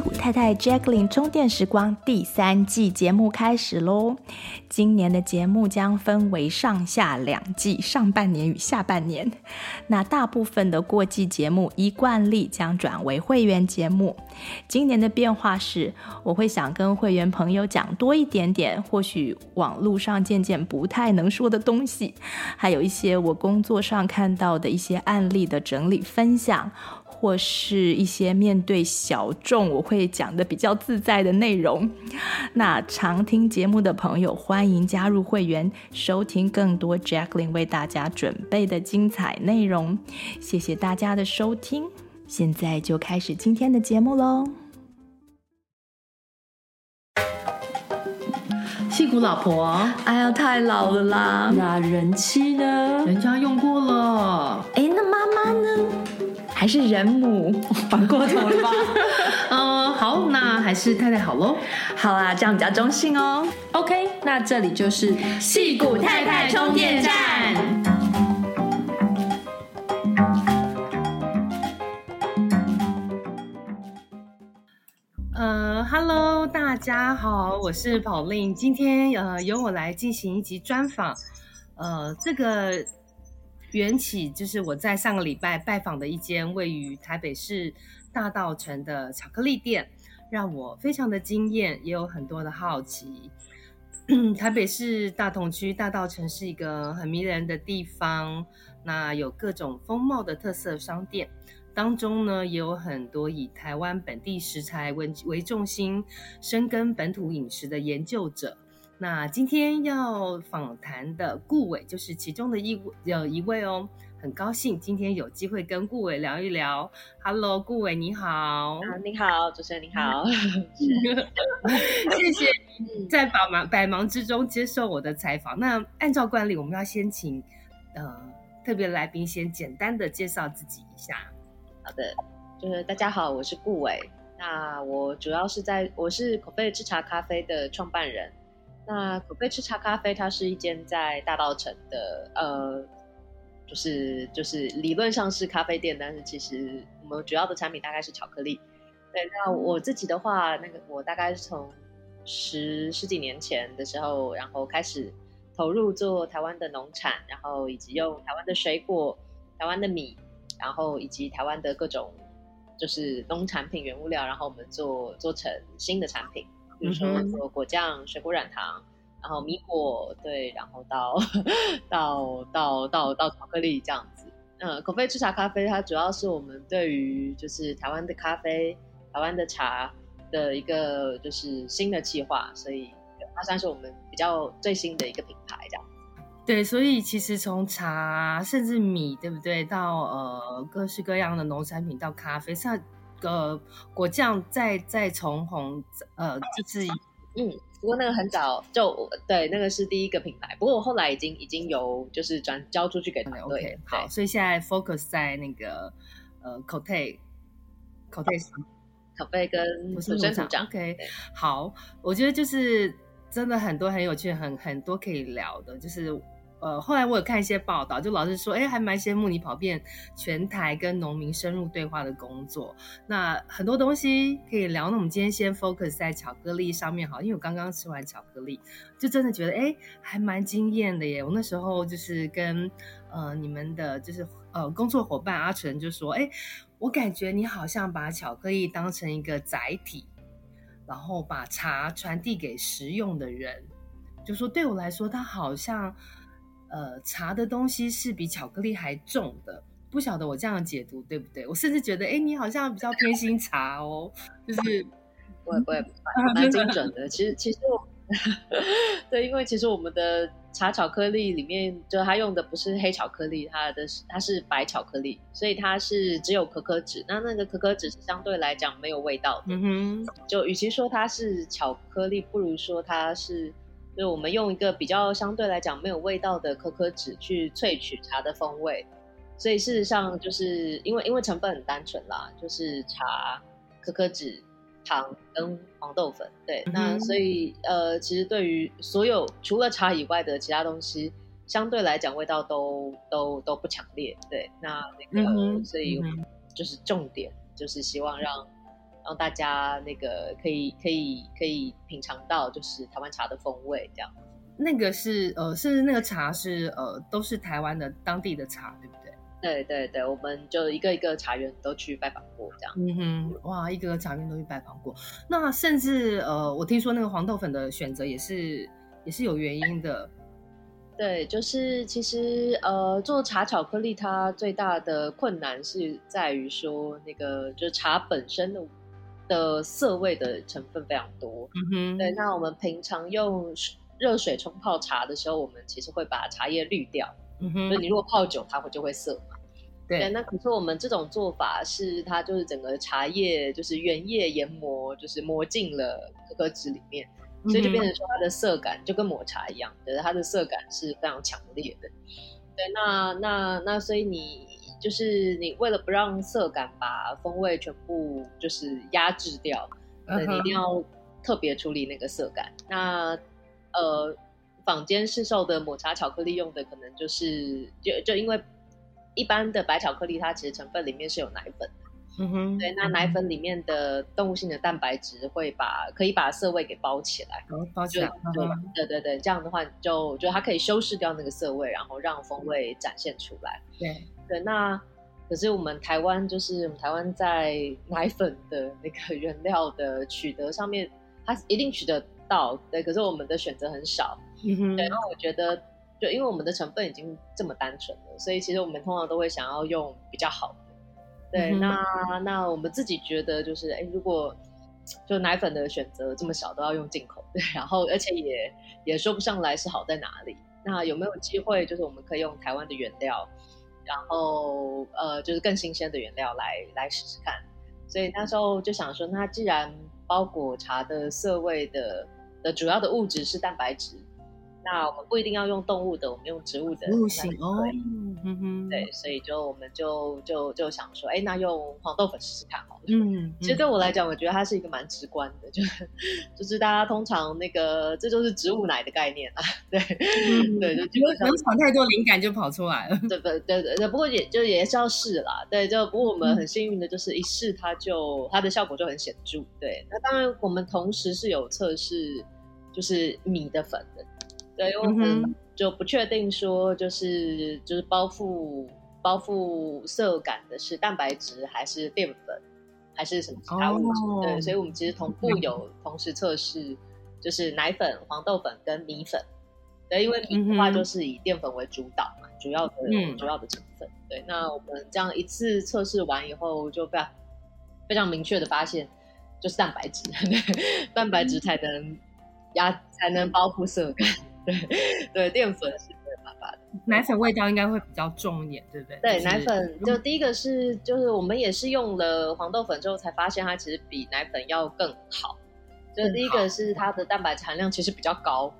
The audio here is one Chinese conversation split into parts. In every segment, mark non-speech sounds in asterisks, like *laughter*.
太太 Jacqueline 充电时光第三季节目开始喽！今年的节目将分为上下两季，上半年与下半年。那大部分的过季节目依惯例将转为会员节目。今年的变化是，我会想跟会员朋友讲多一点点，或许网络上渐渐不太能说的东西，还有一些我工作上看到的一些案例的整理分享。或是一些面对小众，我会讲的比较自在的内容。*laughs* 那常听节目的朋友，欢迎加入会员，收听更多 Jacqueline 为大家准备的精彩内容。谢谢大家的收听，现在就开始今天的节目喽。屁股老婆，哎呀，太老了啦！那人妻呢？人家用过了。哎，那妈妈呢？还是人母，*laughs* 反过头了吧？*laughs* 嗯，好，那还是太太好喽。好啦，这样比较中性哦。OK，那这里就是戏骨太太充电站。呃，Hello，大家好，我是 Pauline，今天呃由我来进行一集专访。呃，这个。缘起就是我在上个礼拜拜访的一间位于台北市大稻城的巧克力店，让我非常的惊艳，也有很多的好奇。*clears throat* 台北市大同区大稻城是一个很迷人的地方，那有各种风貌的特色商店，当中呢也有很多以台湾本地食材为为重心，深耕本土饮食的研究者。那今天要访谈的顾伟就是其中的一有一位哦，很高兴今天有机会跟顾伟聊一聊。Hello，顾伟你好。啊，你好，主持人你好。*laughs* *laughs* 谢谢你在百忙百忙之中接受我的采访。那按照惯例，我们要先请呃特别来宾先简单的介绍自己一下。好的，就是大家好，我是顾伟。那我主要是在我是口碑制茶咖啡的创办人。那口碑吃茶咖啡，它是一间在大稻城的，呃，就是就是理论上是咖啡店，但是其实我们主要的产品大概是巧克力。对，那我自己的话，那个我大概是从十十几年前的时候，然后开始投入做台湾的农产，然后以及用台湾的水果、台湾的米，然后以及台湾的各种就是农产品原物料，然后我们做做成新的产品。比如说做果酱、水果软糖，然后米果，对，然后到到到到到巧克力这样子。嗯，口碑吃茶咖啡，它主要是我们对于就是台湾的咖啡、台湾的茶的一个就是新的计划，所以它算是我们比较最新的一个品牌这样。对，所以其实从茶甚至米，对不对？到呃各式各样的农产品到咖啡，像。个果酱再再重红，呃，就是嗯，不过那个很早就对，那个是第一个品牌。不过我后来已经已经有就是转交出去给团队。Okay, 好，所以现在 focus 在那个呃口袋口袋口袋跟土生土长。OK，好，我觉得就是真的很多很有趣，很很多可以聊的，就是。呃，后来我有看一些报道，就老师说，哎，还蛮羡慕你跑遍全台跟农民深入对话的工作。那很多东西可以聊，那我们今天先 focus 在巧克力上面好，因为我刚刚吃完巧克力，就真的觉得，哎，还蛮惊艳的耶。我那时候就是跟呃你们的就是呃工作伙伴阿纯就说，哎，我感觉你好像把巧克力当成一个载体，然后把茶传递给食用的人，就说对我来说，它好像。呃，茶的东西是比巧克力还重的，不晓得我这样解读对不对？我甚至觉得，哎，你好像比较偏心茶哦，就是 *laughs* 不会不会，蛮精准的。其实其实我，*laughs* 对，因为其实我们的茶巧克力里面，就它用的不是黑巧克力，它的它是白巧克力，所以它是只有可可脂。那那个可可脂是相对来讲没有味道的。嗯哼，就与其说它是巧克力，不如说它是。就我们用一个比较相对来讲没有味道的可可脂去萃取茶的风味，所以事实上就是因为因为成分很单纯啦，就是茶、可可脂、糖跟黄豆粉。对，嗯、那所以呃，其实对于所有除了茶以外的其他东西，相对来讲味道都都都不强烈。对，那那个、嗯、所以就是重点就是希望让让大家那个可以可以可以品尝到就是台湾茶的风味这样。那个是呃，是那个茶是呃，都是台湾的当地的茶，对不对？对对对，我们就一个一个茶园都去拜访过，这样。嗯哼，哇，一个个茶园都去拜访过。那甚至呃，我听说那个黄豆粉的选择也是也是有原因的。对，就是其实呃，做茶巧克力它最大的困难是在于说那个就是茶本身的的涩味的成分非常多。嗯哼，对，那我们平常用热水冲泡茶的时候，我们其实会把茶叶滤掉。嗯哼，所以你如果泡久，它会就会涩嘛。对，对，那可是我们这种做法是，它就是整个茶叶就是原叶研磨，就是磨进了可可脂里面，所以就变成说它的涩感就跟抹茶一样，就是它的涩感是非常强烈的。对，那那那所以你就是你为了不让色感把风味全部就是压制掉，对，你一定要特别处理那个色感。那呃。坊间市售的抹茶巧克力用的可能就是就就因为一般的白巧克力，它其实成分里面是有奶粉的，嗯哼，对，那奶粉里面的动物性的蛋白质会把可以把色味给包起来，哦、包起来，对对对，这样的话就就它可以修饰掉那个色味，然后让风味展现出来。对对，那可是我们台湾就是我们台湾在奶粉的那个原料的取得上面，它一定取得到，对，可是我们的选择很少。嗯，对，然后我觉得，就因为我们的成分已经这么单纯了，所以其实我们通常都会想要用比较好的。对，嗯、那那我们自己觉得就是，哎，如果就奶粉的选择这么少，都要用进口，对，然后而且也也说不上来是好在哪里。那有没有机会，就是我们可以用台湾的原料，然后呃，就是更新鲜的原料来来试试看？所以那时候就想说，那既然包裹茶的涩味的的主要的物质是蛋白质。那我们不一定要用动物的，我们用植物的，植物性哦，嗯哼，对，所以就我们就就就想说，哎，那用黄豆粉试试看好了。嗯，其实对我来讲，我觉得它是一个蛮直观的，就是就是大家通常那个这就是植物奶的概念啊，*laughs* 对，嗯、对，就基本上不用想太多，灵感就跑出来了。对对对对，不过也就也是要试啦，对，就不过我们很幸运的就是一试它就它的效果就很显著，对。那当然我们同时是有测试，就是米的粉的。对，我们就不确定说，就是就是包覆包覆色感的是蛋白质还是淀粉，还是什么其他物质？Oh. 对，所以我们其实同步有同时测试，就是奶粉、黄豆粉跟米粉。对，因为米的话就是以淀粉为主导嘛，主要的、嗯、主要的成分。对，那我们这样一次测试完以后，就非常非常明确的发现，就是蛋白质，*laughs* 蛋白质才能压才能包覆色感。对对，淀粉是没有办法的。奶粉味道应该会比较重一点，对不对？对，就是、奶粉就第一个是，就是我们也是用了黄豆粉之后才发现它其实比奶粉要更好。就第一个是它的蛋白质含量其实比较高，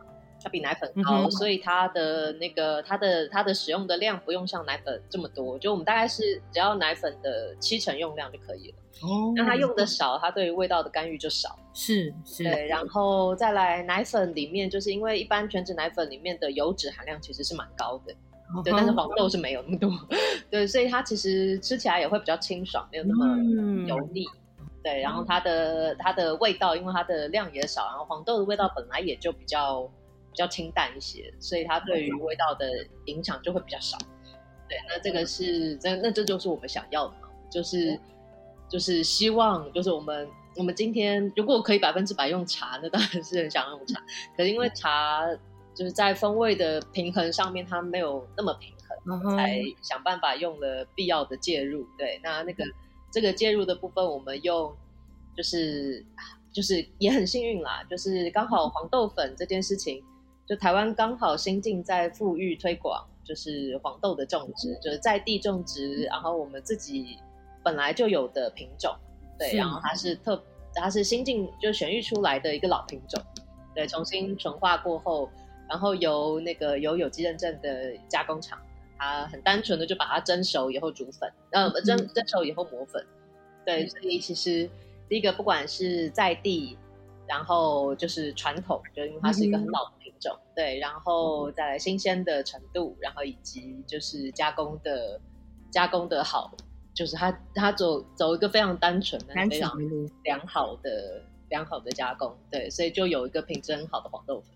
它比奶粉高，嗯、所以它的那个它的它的使用的量不用像奶粉这么多。就我们大概是只要奶粉的七成用量就可以了。哦，那它用的少，它对于味道的干预就少。是是，对，然后再来奶粉里面，就是因为一般全脂奶粉里面的油脂含量其实是蛮高的，哦、对，但是黄豆是没有那么多，*laughs* 对，所以它其实吃起来也会比较清爽，没有那么油腻。嗯、对，然后它的它的味道，因为它的量也少，然后黄豆的味道本来也就比较比较清淡一些，所以它对于味道的影响就会比较少。对，那这个是这那这就是我们想要的嘛，就是。就是希望，就是我们我们今天如果可以百分之百用茶，那当然是很想用茶。可是因为茶就是在风味的平衡上面，它没有那么平衡，uh. 才想办法用了必要的介入。对，那那个这个介入的部分，我们用就是就是也很幸运啦，就是刚好黄豆粉这件事情，就台湾刚好新进在富裕推广，就是黄豆的种植，就是在地种植，然后我们自己。本来就有的品种，对，然后它是特，它是新进就选育出来的一个老品种，对，重新纯化过后，然后由那个有有机认证的加工厂，它很单纯的就把它蒸熟以后煮粉，呃，蒸蒸熟以后磨粉，对，所以其实第一个不管是在地，然后就是传统，就因为它是一个很老的品种，嗯、对，然后再来新鲜的程度，然后以及就是加工的加工的好。就是它它走走一个非常单纯的、非常良好的良好的加工，对，所以就有一个品质很好的黄豆粉。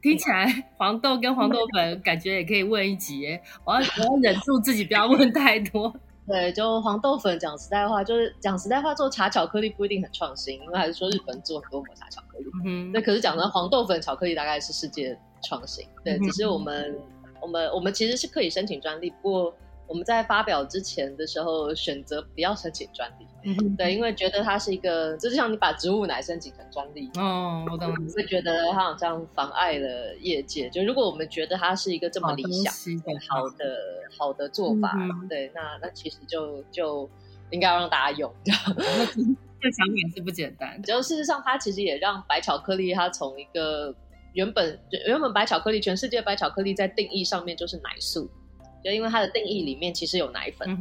听起来黄豆跟黄豆粉 *laughs* 感觉也可以问一集，我要我要忍住自己不要问太多。*laughs* 对，就黄豆粉讲实在话，就是讲实在话，做茶巧克力不一定很创新，因为还是说日本做很多抹茶巧克力。嗯，对。可是讲到黄豆粉巧克力，大概是世界创新。对，只是我们我们我们其实是可以申请专利，不过。我们在发表之前的时候，选择不要申请专利，嗯，对，因为觉得它是一个，就像你把植物奶申请成专利，哦，我懂，会觉得它好像妨碍了业界。就如果我们觉得它是一个这么理想、好的、好的做法，嗯、对，那那其实就就应该要让大家用。*laughs* 这想法是不简单。就事实上，它其实也让白巧克力，它从一个原本原本白巧克力，全世界白巧克力在定义上面就是奶素。就因为它的定义里面其实有奶粉，嗯，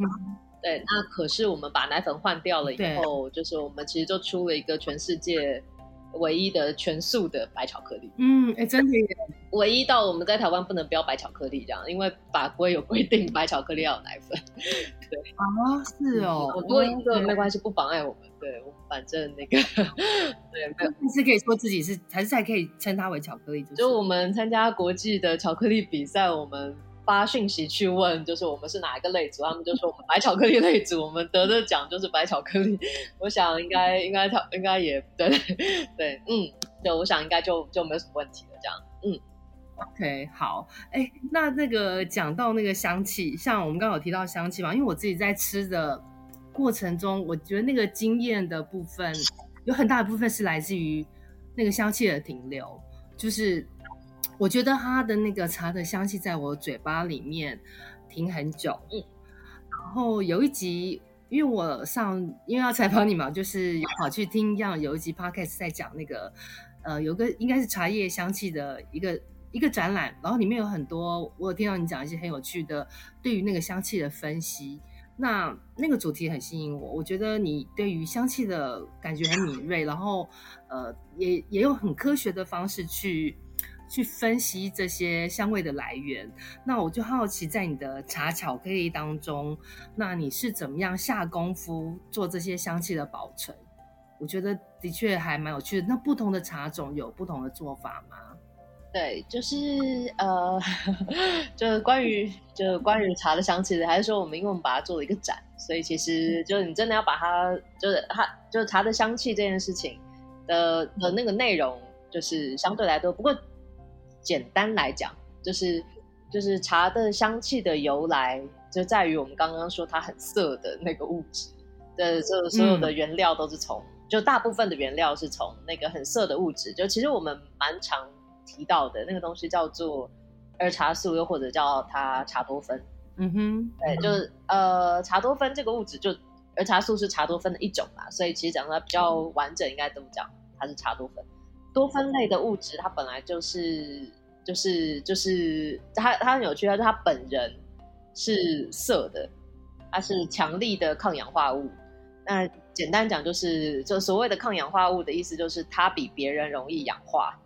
对，那可是我们把奶粉换掉了以后，就是我们其实就出了一个全世界唯一的全素的白巧克力。嗯，哎，真的耶，*laughs* 唯一到我们在台湾不能标白巧克力这样，因为法规有规定白巧克力要有奶粉。*laughs* 对啊，是哦，我多一个没关系，不妨碍我们。对，我们反正那个 *laughs* 对，没有，是可以说自己是，还是还可以称它为巧克力，就是。就我们参加国际的巧克力比赛，我们。发讯息去问，就是我们是哪一个类组，他们就说我们白巧克力类组，我们得的奖就是白巧克力。*laughs* 我想应该应该他应该也对对嗯，对，我想应该就就没有什么问题了。这样，嗯，OK，好，哎，那那个讲到那个香气，像我们刚刚有提到香气嘛，因为我自己在吃的过程中，我觉得那个经验的部分有很大的部分是来自于那个香气的停留，就是。我觉得它的那个茶的香气在我嘴巴里面停很久，嗯，然后有一集，因为我上因为要采访你嘛，就是跑去听一样有一集 podcast 在讲那个，呃，有个应该是茶叶香气的一个一个展览，然后里面有很多我有听到你讲一些很有趣的对于那个香气的分析，那那个主题很吸引我，我觉得你对于香气的感觉很敏锐，然后呃也也用很科学的方式去。去分析这些香味的来源，那我就好奇，在你的茶巧克力当中，那你是怎么样下功夫做这些香气的保存？我觉得的确还蛮有趣的。那不同的茶种有不同的做法吗？对，就是呃，就是关于就是关于茶的香气，还是说我们因为我们把它做了一个展，所以其实就是你真的要把它，就是它就是茶的香气这件事情的的那个内容，就是相对来说不过。简单来讲，就是就是茶的香气的由来，就在于我们刚刚说它很涩的那个物质的，所所有的原料都是从、嗯，就大部分的原料是从那个很涩的物质，就其实我们蛮常提到的那个东西叫做儿茶素，又或者叫它茶多酚。嗯哼，对，就是呃茶多酚这个物质，就儿茶素是茶多酚的一种嘛，所以其实讲它比较完整，应该这么讲，它是茶多酚。多酚类的物质，它本来就是就是就是它它很有趣，它是它本人是涩的，它是强力的抗氧化物。那简单讲就是，就所谓的抗氧化物的意思，就是它比别人容易氧化。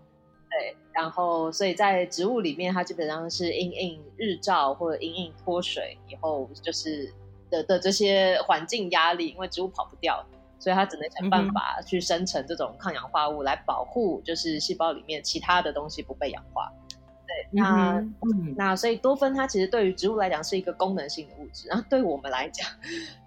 对，然后所以在植物里面，它基本上是因应日照或者因应脱水以后，就是的的这些环境压力，因为植物跑不掉。所以它只能想办法去生成这种抗氧化物来保护，就是细胞里面其他的东西不被氧化。对，那、嗯、那所以多酚它其实对于植物来讲是一个功能性的物质，然后对我们来讲，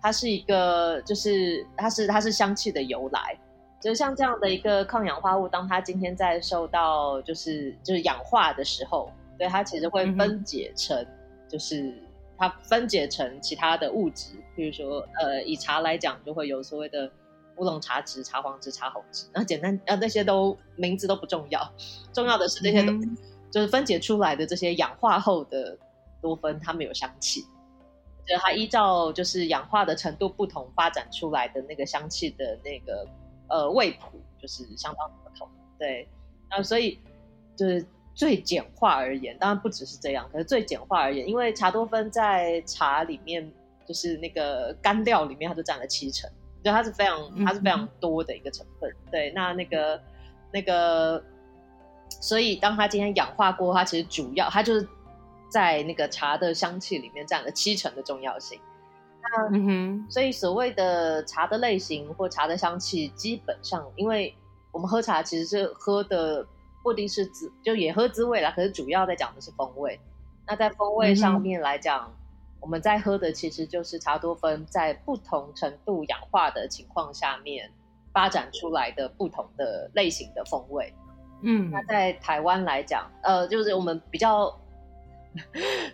它是一个就是它是它是香气的由来。就像这样的一个抗氧化物，当它今天在受到就是就是氧化的时候，对它其实会分解成就是。它分解成其他的物质，比如说，呃，以茶来讲，就会有所谓的乌龙茶汁、茶黄汁、茶红汁。然后简单，啊，那些都名字都不重要，重要的是这些都、嗯、就是分解出来的这些氧化后的多酚，它们有香气。就它依照就是氧化的程度不同，发展出来的那个香气的那个呃味谱，就是相当不同。对，那所以就是。最简化而言，当然不只是这样，可是最简化而言，因为茶多酚在茶里面，就是那个干料里面，它就占了七成，就它是非常，它是非常多的一个成分。嗯、对，那那个那个，所以当它今天氧化过，它其实主要它就是在那个茶的香气里面占了七成的重要性。那嗯哼，所以所谓的茶的类型或茶的香气，基本上，因为我们喝茶其实是喝的不一定是滋，就也喝滋味啦，可是主要在讲的是风味。那在风味上面来讲，嗯、我们在喝的其实就是茶多酚在不同程度氧化的情况下面发展出来的不同的类型的风味。嗯，那在台湾来讲，呃，就是我们比较。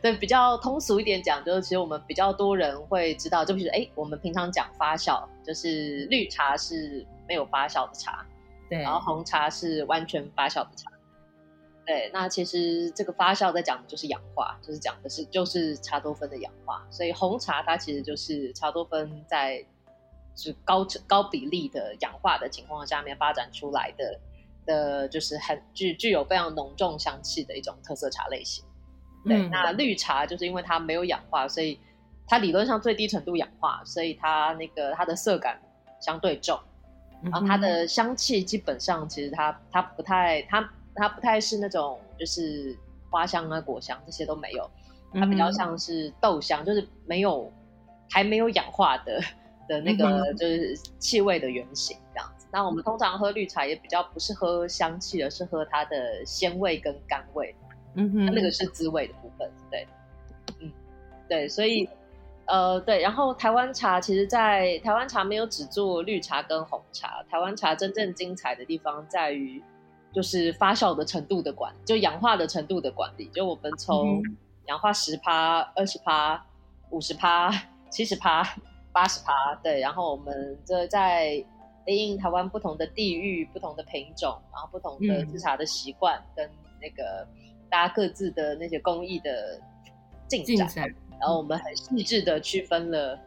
对，比较通俗一点讲，就是其实我们比较多人会知道，就比如说，哎，我们平常讲发酵，就是绿茶是没有发酵的茶，对，然后红茶是完全发酵的茶，对。那其实这个发酵在讲的就是氧化，就是讲的是就是茶多酚的氧化，所以红茶它其实就是茶多酚在是高高比例的氧化的情况下面发展出来的的，就是很具具有非常浓重香气的一种特色茶类型。对，那绿茶就是因为它没有氧化，所以它理论上最低程度氧化，所以它那个它的色感相对重，然后它的香气基本上其实它它不太它它不太是那种就是花香啊果香这些都没有，它比较像是豆香，就是没有还没有氧化的的那个就是气味的原型这样子。那我们通常喝绿茶也比较不是喝香气，而是喝它的鲜味跟甘味。嗯哼，那个是滋味的部分，对，嗯，对，所以，呃，对，然后台湾茶其实，在台湾茶没有只做绿茶跟红茶，台湾茶真正精彩的地方在于，就是发酵的程度的管，就氧化的程度的管理，就我们从氧化十趴、二十趴、五十趴、七十趴、八十趴，对，然后我们这在对应台湾不同的地域、不同的品种，然后不同的制茶的习惯跟那个。大家各自的那些工艺的进展，展。然后我们很细致的区分了，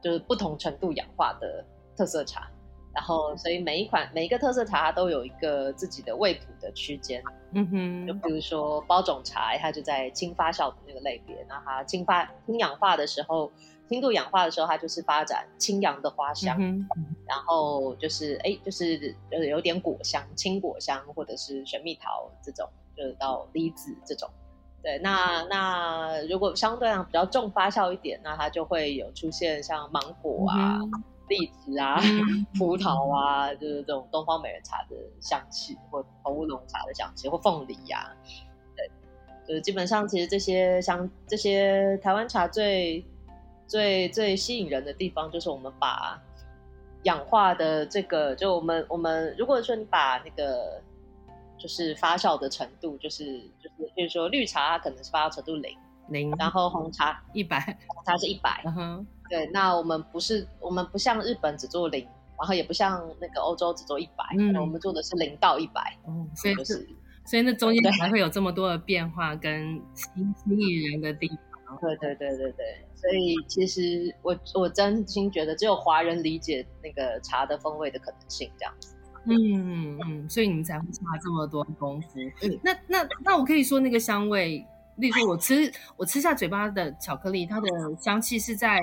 就是不同程度氧化的特色茶，然后所以每一款每一个特色茶它都有一个自己的味谱的区间，嗯哼，就比如说包种茶，它就在轻发酵的那个类别，那它轻发轻氧化的时候，轻度氧化的时候，它就是发展清扬的花香，嗯、然后就是哎，就是有有点果香，青果香或者是水蜜桃这种。就是到梨子这种，对，那那如果相对上比较重发酵一点，那它就会有出现像芒果啊、荔枝、嗯、啊、嗯、*laughs* 葡萄啊，就是这种东方美人茶的香气，或红乌龙茶的香气，或凤梨呀、啊，对，就是基本上其实这些香这些台湾茶最最最吸引人的地方，就是我们把氧化的这个，就我们我们如果说你把那个。就是发酵的程度，就是就是，比如说绿茶它可能是发酵程度零零，然后红茶一百，红茶是一百，对。那我们不是，我们不像日本只做零，然后也不像那个欧洲只做一百，嗯，我们做的是零到一百，嗯，所以就是，所以那中间还会有这么多的变化跟吸引人的地方，对对对对对。所以其实我我真心觉得，只有华人理解那个茶的风味的可能性这样子。嗯嗯，所以你们才会下这么多功夫。嗯，那那那我可以说那个香味，例如说我吃我吃下嘴巴的巧克力，它的香气是在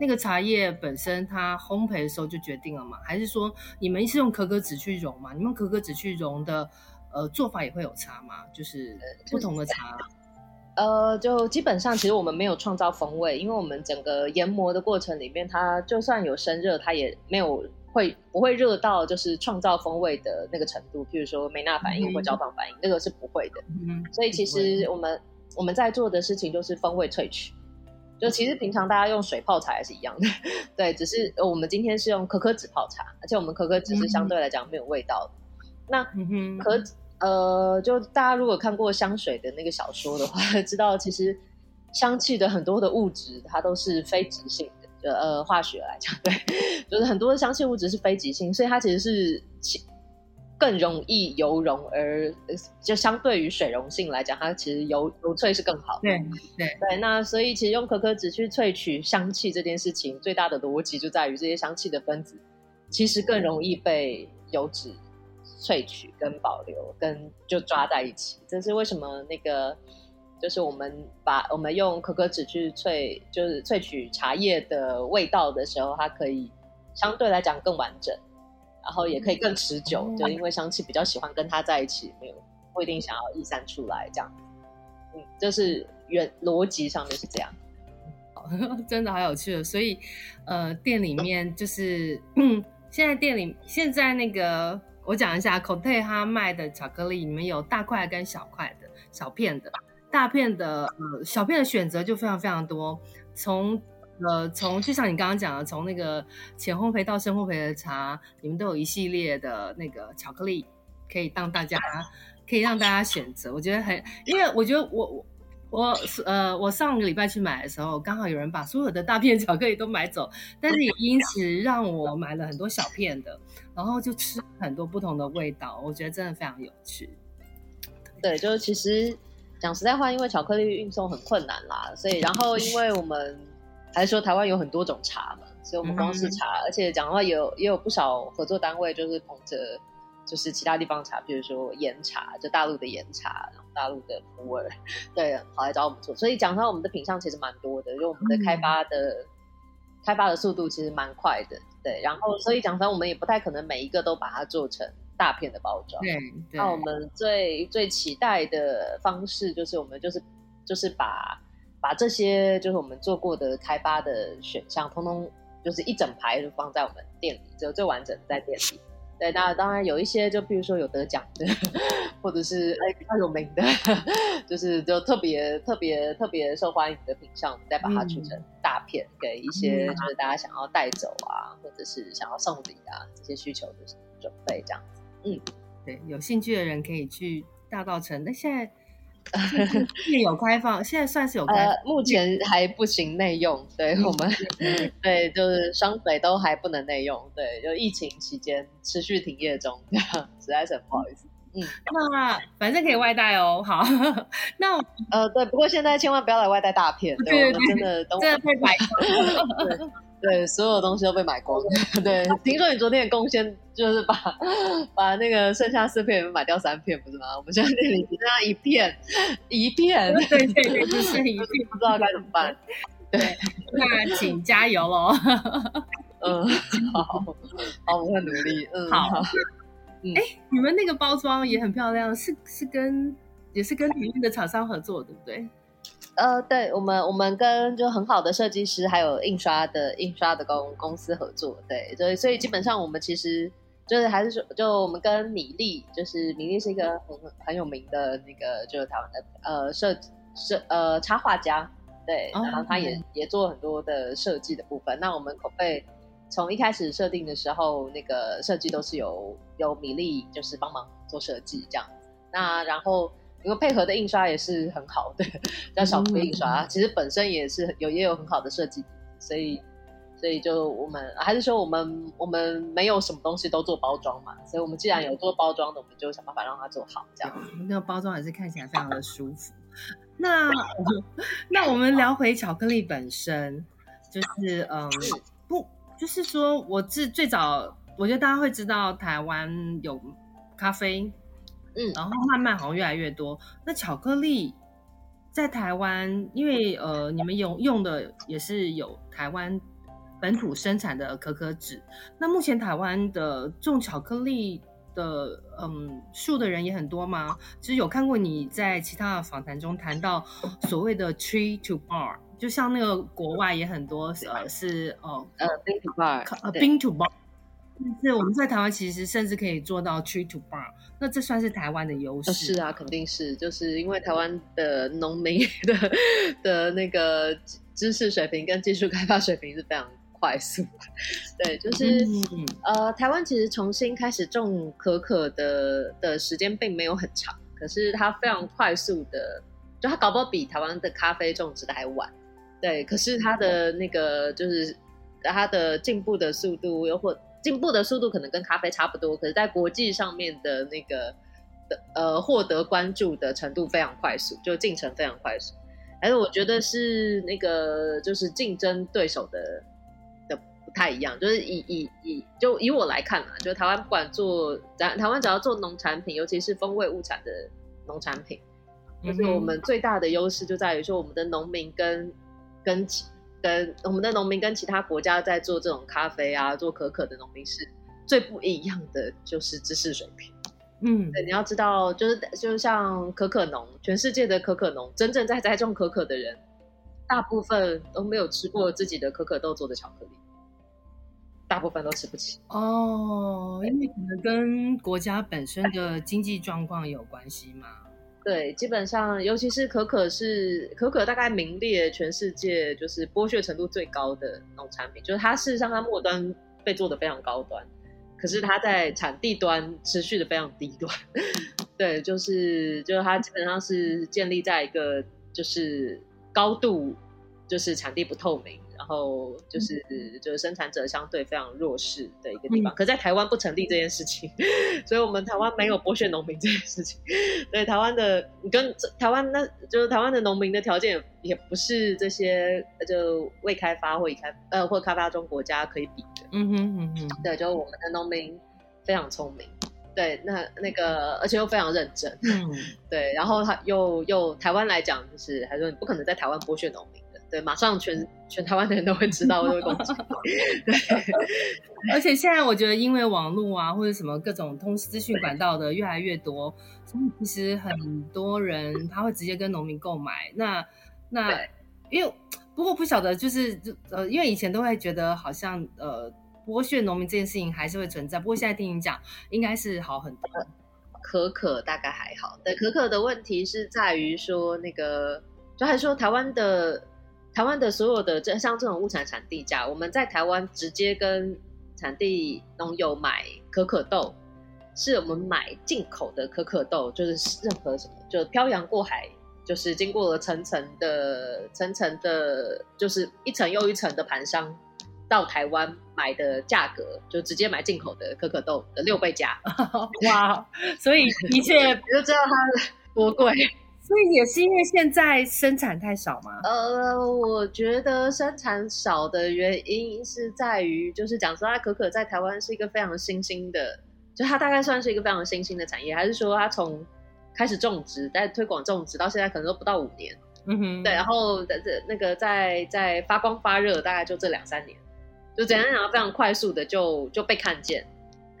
那个茶叶本身它烘焙的时候就决定了吗？还是说你们是用可可脂去溶吗？你们可可脂去溶的呃做法也会有差吗？就是不同的茶，呃，就基本上其实我们没有创造风味，因为我们整个研磨的过程里面，它就算有生热，它也没有。会不会热到就是创造风味的那个程度？譬如说梅纳反应或焦糖反应，那、嗯、个是不会的。嗯，所以其实我们会我们在做的事情就是风味萃取。就其实平常大家用水泡茶也是一样的，*laughs* 对，只是我们今天是用可可脂泡茶，而且我们可可脂是相对来讲没有味道的。嗯、那可呃，就大家如果看过香水的那个小说的话，*laughs* 知道其实香气的很多的物质它都是非极性的。呃，化学来讲，对，*laughs* 就是很多的香气物质是非极性，所以它其实是更容易油溶，而就相对于水溶性来讲，它其实油油萃是更好的。对对对，那所以其实用可可脂去萃取香气这件事情，最大的逻辑就在于这些香气的分子其实更容易被油脂萃取跟保留，跟就抓在一起。这是为什么那个。就是我们把我们用可可脂去萃，就是萃取茶叶的味道的时候，它可以相对来讲更完整，然后也可以更持久，嗯、就因为香气比较喜欢跟他在一起，没有不一定想要逸散出来这样。嗯，就是原逻辑上面是这样。*laughs* 真的好有趣的。所以，呃，店里面就是，嗯，现在店里现在那个，我讲一下，Cote 他卖的巧克力，里面有大块跟小块的、小片的、大片的，呃，小片的选择就非常非常多。从呃，从就像你刚刚讲的，从那个浅烘焙到深烘焙的茶，你们都有一系列的那个巧克力，可以让大家可以让大家选择。我觉得很，因为我觉得我我我呃，我上个礼拜去买的时候，刚好有人把所有的大片巧克力都买走，但是也因此让我买了很多小片的，然后就吃很多不同的味道，我觉得真的非常有趣。对，就是其实讲实在话，因为巧克力运送很困难啦，所以然后因为我们。还是说台湾有很多种茶嘛，所以我们光是茶，嗯、而且讲的话也有也有不少合作单位，就是捧着就是其他地方茶，比如说岩茶，就大陆的岩茶，然后大陆的普洱，对，跑来找我们做。所以讲到我们的品相其实蛮多的，因为我们的开发的、嗯、开发的速度其实蛮快的，对。然后所以讲到我们也不太可能每一个都把它做成大片的包装。对。那我们最最期待的方式就是我们就是就是把。把这些就是我们做过的开发的选项，通通就是一整排就放在我们店里，只有最完整的在店里。对，那当然有一些，就比如说有得奖的，或者是哎比较有名的，就是就特别特别特别受欢迎的品项，再把它出成大片，嗯、给一些就是大家想要带走啊，或者是想要送礼啊这些需求的准备这样子。嗯，对，有兴趣的人可以去大道城。那现在。*laughs* 内有开放，现在算是有开放。呃，目前还不行内用，对我们，*laughs* 对，就是双北都还不能内用，对，就疫情期间持续停业中，这 *laughs* 样实在是很不好意思。嗯，那反正可以外带哦。好，*laughs* 那呃，对，不过现在千万不要来外带大片，对，我们真的都真的被买光。*laughs* 对，所有东西都被买光。对，听说你昨天的贡献就是把把那个剩下四片买掉三片，不是吗？我们现在店里只剩下一片，一片，对对对，只剩一片，*laughs* 不知道该怎么办。对，那请加油喽。嗯，好，好，我会努力。嗯，好。哎，你们那个包装也很漂亮，是是跟也是跟里面的厂商合作，对不对？*laughs* 呃，对，我们我们跟就很好的设计师，还有印刷的印刷的公公司合作，对，所以所以基本上我们其实就是还是说，就我们跟米粒，就是米粒是一个很很有名的那个就是台湾的呃设设呃插画家，对，然后他也、哦、也做很多的设计的部分。那我们口碑从一开始设定的时候，那个设计都是由由米粒就是帮忙做设计这样，那然后。因为配合的印刷也是很好的，叫小葵印刷，嗯、其实本身也是有也有很好的设计，所以所以就我们还是说我们我们没有什么东西都做包装嘛，所以我们既然有做包装的，我们就想办法让它做好，这样。那个包装还是看起来非常的舒服。*laughs* 那 *laughs* 那我们聊回巧克力本身，就是嗯不就是说我自最早，我觉得大家会知道台湾有咖啡。嗯，然后慢慢好像越来越多。那巧克力在台湾，因为呃，你们用用的也是有台湾本土生产的可可脂。那目前台湾的种巧克力的嗯树的人也很多吗？其实有看过你在其他的访谈中谈到所谓的 tree to bar，就像那个国外也很多呃是哦呃 bean to bar，呃 bean to bar。是我们在台湾其实甚至可以做到 tree to bar，那这算是台湾的优势。是啊，肯定是，就是因为台湾的农民 *laughs* 的的那个知识水平跟技术开发水平是非常快速。对，就是、嗯、呃，台湾其实重新开始种可可的的时间并没有很长，可是它非常快速的，就它搞不好比台湾的咖啡种植的还晚。对，可是它的那个就是它的进步的速度又或。进步的速度可能跟咖啡差不多，可是，在国际上面的那个的呃获得关注的程度非常快速，就进程非常快速。还是我觉得是那个就是竞争对手的的不太一样，就是以以以就以我来看啊，就台湾不管做台台湾只要做农产品，尤其是风味物产的农产品，就是我们最大的优势就在于说我们的农民跟跟。跟我们的农民跟其他国家在做这种咖啡啊、做可可的农民是最不一样的，就是知识水平。嗯，对，你要知道，就是就像可可农，全世界的可可农，真正在栽种可可的人，大部分都没有吃过自己的可可豆做的巧克力，大部分都吃不起。哦，因为可能跟国家本身的经济状况有关系嘛。对，基本上，尤其是可可是可可，大概名列全世界就是剥削程度最高的农产品，就是它事实上它末端被做的非常高端，可是它在产地端持续的非常低端。*laughs* 对，就是就是它基本上是建立在一个就是高度就是产地不透明。然后就是、嗯、就是生产者相对非常弱势的一个地方，嗯、可在台湾不成立这件事情，所以我们台湾没有剥削农民这件事情。对，台湾的跟台湾那就是台湾的农民的条件也不是这些就未开发或已开呃或开发中国家可以比的。嗯哼嗯哼，对，就我们的农民非常聪明，对，那那个而且又非常认真，嗯，对，然后他又又台湾来讲，就是他说你不可能在台湾剥削农民。对，马上全全台湾的人都会知道，都会攻击。*laughs* 对，*laughs* 而且现在我觉得，因为网络啊，或者什么各种通资讯管道的越来越多，所以其实很多人他会直接跟农民购买。那那因为不过不晓得，就是呃，因为以前都会觉得好像呃剥削农民这件事情还是会存在。不过现在听你讲，应该是好很多。可可大概还好，对，可可的问题是在于说那个，就还是说台湾的。台湾的所有的这像这种物产产地价，我们在台湾直接跟产地农友买可可豆，是我们买进口的可可豆，就是任何什么就漂洋过海，就是经过了层层的层层的，就是一层又一层的盘商到台湾买的价格，就直接买进口的可可豆的六倍价。*laughs* 哇，所以一切你就知道它多贵。所以也是因为现在生产太少吗？呃，我觉得生产少的原因是在于，就是讲说它可可在台湾是一个非常新兴的，就它大概算是一个非常新兴的产业，还是说它从开始种植，在推广种植到现在可能都不到五年？嗯哼，对，然后在这那个在在发光发热，大概就这两三年，就简单讲，非常快速的就就被看见，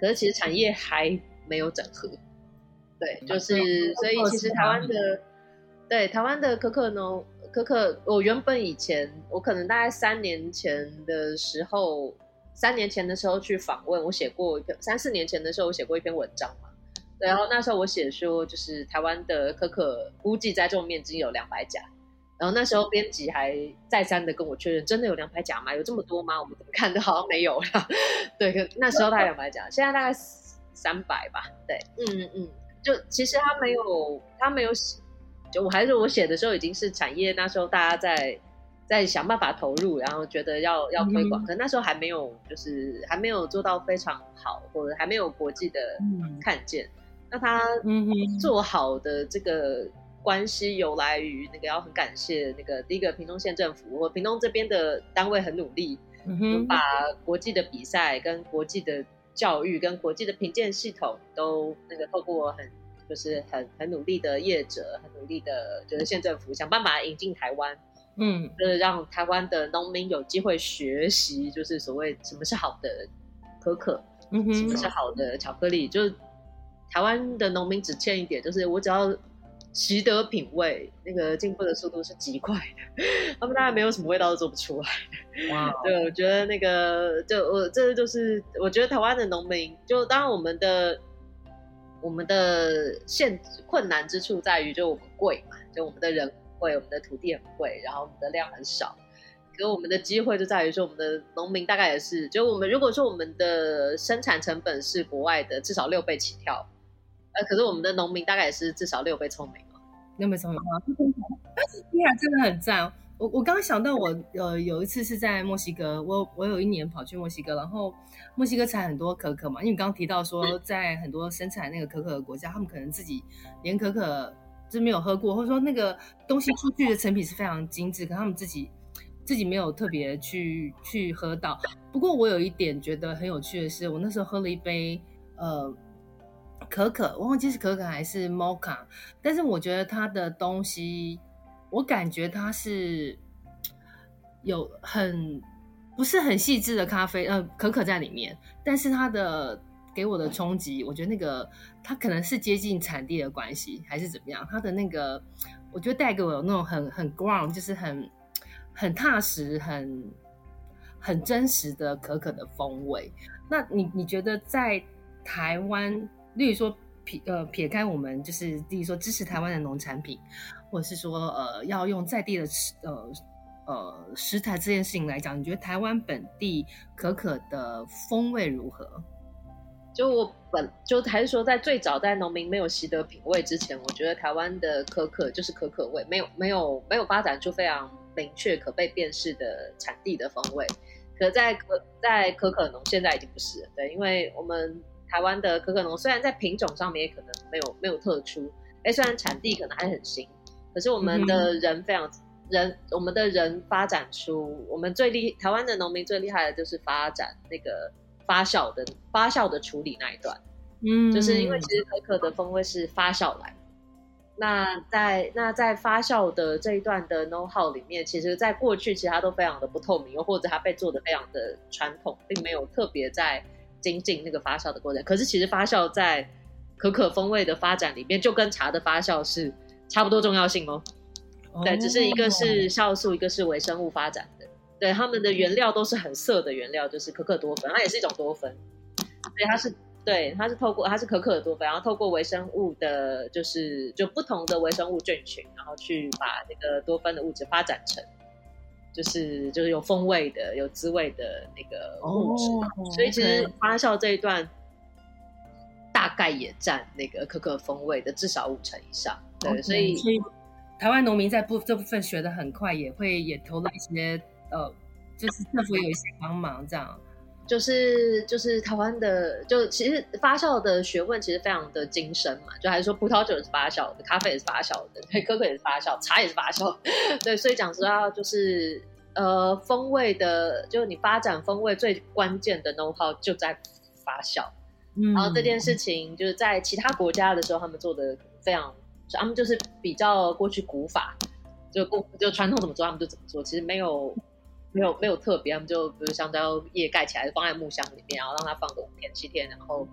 可是其实产业还没有整合，对，就是所以其实台湾的。对台湾的可可农可可，我原本以前我可能大概三年前的时候，三年前的时候去访问，我写过一篇，三四年前的时候我写过一篇文章嘛。对，然后那时候我写说，就是台湾的可可估计栽种面积有两百甲，然后那时候编辑还再三的跟我确认，真的有两百甲吗？有这么多吗？我们怎么看都好像没有了。*laughs* 对，那时候大概两百甲，现在大概三百吧。对，嗯嗯嗯，就其实他没有，他没有写。就我还是我写的时候已经是产业，那时候大家在在想办法投入，然后觉得要要推广，嗯、可那时候还没有，就是还没有做到非常好，或者还没有国际的看见。嗯、那他做好的这个关系由来于那个要很感谢那个第一个屏东县政府，或屏东这边的单位很努力，把国际的比赛跟国际的教育跟国际的评鉴系统都那个透过很。就是很很努力的业者，很努力的，就是县政府想办法引进台湾，嗯，就是让台湾的农民有机会学习，就是所谓什么是好的可可，嗯哼，什么是好的巧克力，就是台湾的农民只欠一点，就是我只要习得品味，那个进步的速度是极快的，*laughs* 他们大概没有什么味道都做不出来。哇，对，我觉得那个就我这就是我觉得台湾的农民，就当然我们的。我们的现困难之处在于，就我们贵嘛，就我们的人贵，我们的土地很贵，然后我们的量很少。可我们的机会就在于说，我们的农民大概也是，就我们如果说我们的生产成本是国外的至少六倍起跳，呃，可是我们的农民大概也是至少六倍聪明哦，六倍聪明 *laughs* 啊，听起来真的很赞。我我刚刚想到我，我呃有一次是在墨西哥，我我有一年跑去墨西哥，然后墨西哥产很多可可嘛，因为你刚刚提到说，在很多生产那个可可的国家，他们可能自己连可可就没有喝过，或者说那个东西出去的成品是非常精致，可他们自己自己没有特别去去喝到。不过我有一点觉得很有趣的是，我那时候喝了一杯呃可可，我忘记是可可还是 Mocha，但是我觉得它的东西。我感觉它是有很不是很细致的咖啡，呃，可可在里面，但是它的给我的冲击，我觉得那个它可能是接近产地的关系，还是怎么样？它的那个，我觉得带给我有那种很很 ground，就是很很踏实、很很真实的可可的风味。那你你觉得在台湾，例如说撇呃撇开我们就是例如说支持台湾的农产品，或者是说呃要用在地的呃呃食材这件事情来讲，你觉得台湾本地可可的风味如何？就我本就还是说，在最早在农民没有习得品味之前，我觉得台湾的可可就是可可味，没有没有没有发展出非常明确可被辨识的产地的风味。可在可在可可农现在已经不是了，对，因为我们台湾的可可农虽然在品种上面也可能没有没有特殊，哎，虽然产地可能还很新，可是我们的人非常、嗯、人，我们的人发展出我们最厉台湾的农民最厉害的就是发展那个。发酵的发酵的处理那一段，嗯，就是因为其实可可的风味是发酵来，那在那在发酵的这一段的 know how 里面，其实在过去其实它都非常的不透明，又或者它被做的非常的传统，并没有特别在精进那个发酵的过程。可是其实发酵在可可风味的发展里面，就跟茶的发酵是差不多重要性哦。哦对，只是一个是酵素，一个是微生物发展的。对，他们的原料都是很涩的原料，就是可可多酚，它也是一种多酚，所以它是对，它是透过它是可可的多酚，然后透过微生物的，就是就不同的微生物菌群，然后去把那个多酚的物质发展成，就是就是有风味的、有滋味的那个物质。哦、所以其实发酵这一段大概也占那个可可风味的至少五成以上。对，哦、所以所以台湾农民在部这部分学的很快，也会也投了一些。呃，就是政府有一些帮忙，这样，就是就是台湾的，就其实发酵的学问其实非常的精深嘛，就还是说葡萄酒也是发酵的，咖啡也是发酵的，对，可可也是发酵，茶也是发酵，*laughs* 对，所以讲实话就是呃，风味的，就你发展风味最关键的 know how 就在发酵，嗯，然后这件。事情就是在其他国家的时候，他们做的非常，他们就是比较过去古法，就古就传统怎么做，他们就怎么做，其实没有。没有没有特别，他们就比如香蕉叶盖起来，放在木箱里面，然后让它放个五天七天，然后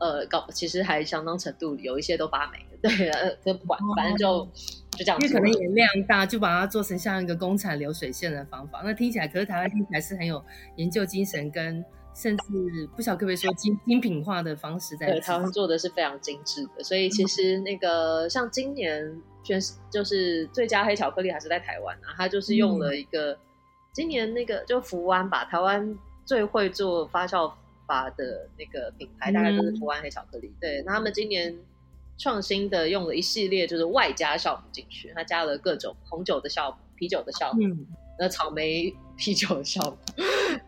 呃搞，其实还相当程度有一些都发霉了，*laughs* 对，呃，就不管，反正就、哦、就这样。因为可能也量大，就把它做成像一个工厂流水线的方法。那听起来，可是台湾听起来是很有研究精神，跟甚至不晓得可不可以说精精品化的方式在。对，台湾做的是非常精致的，所以其实那个、嗯、像今年全就是最佳黑巧克力还是在台湾啊，它就是用了一个。嗯今年那个就福湾吧，台湾最会做发酵法的那个品牌，大概就是福湾黑巧克力。嗯、对，那他们今年创新的用了一系列就是外加酵母进去，他加了各种红酒的酵母、啤酒的酵母，嗯、那草莓啤酒的酵母，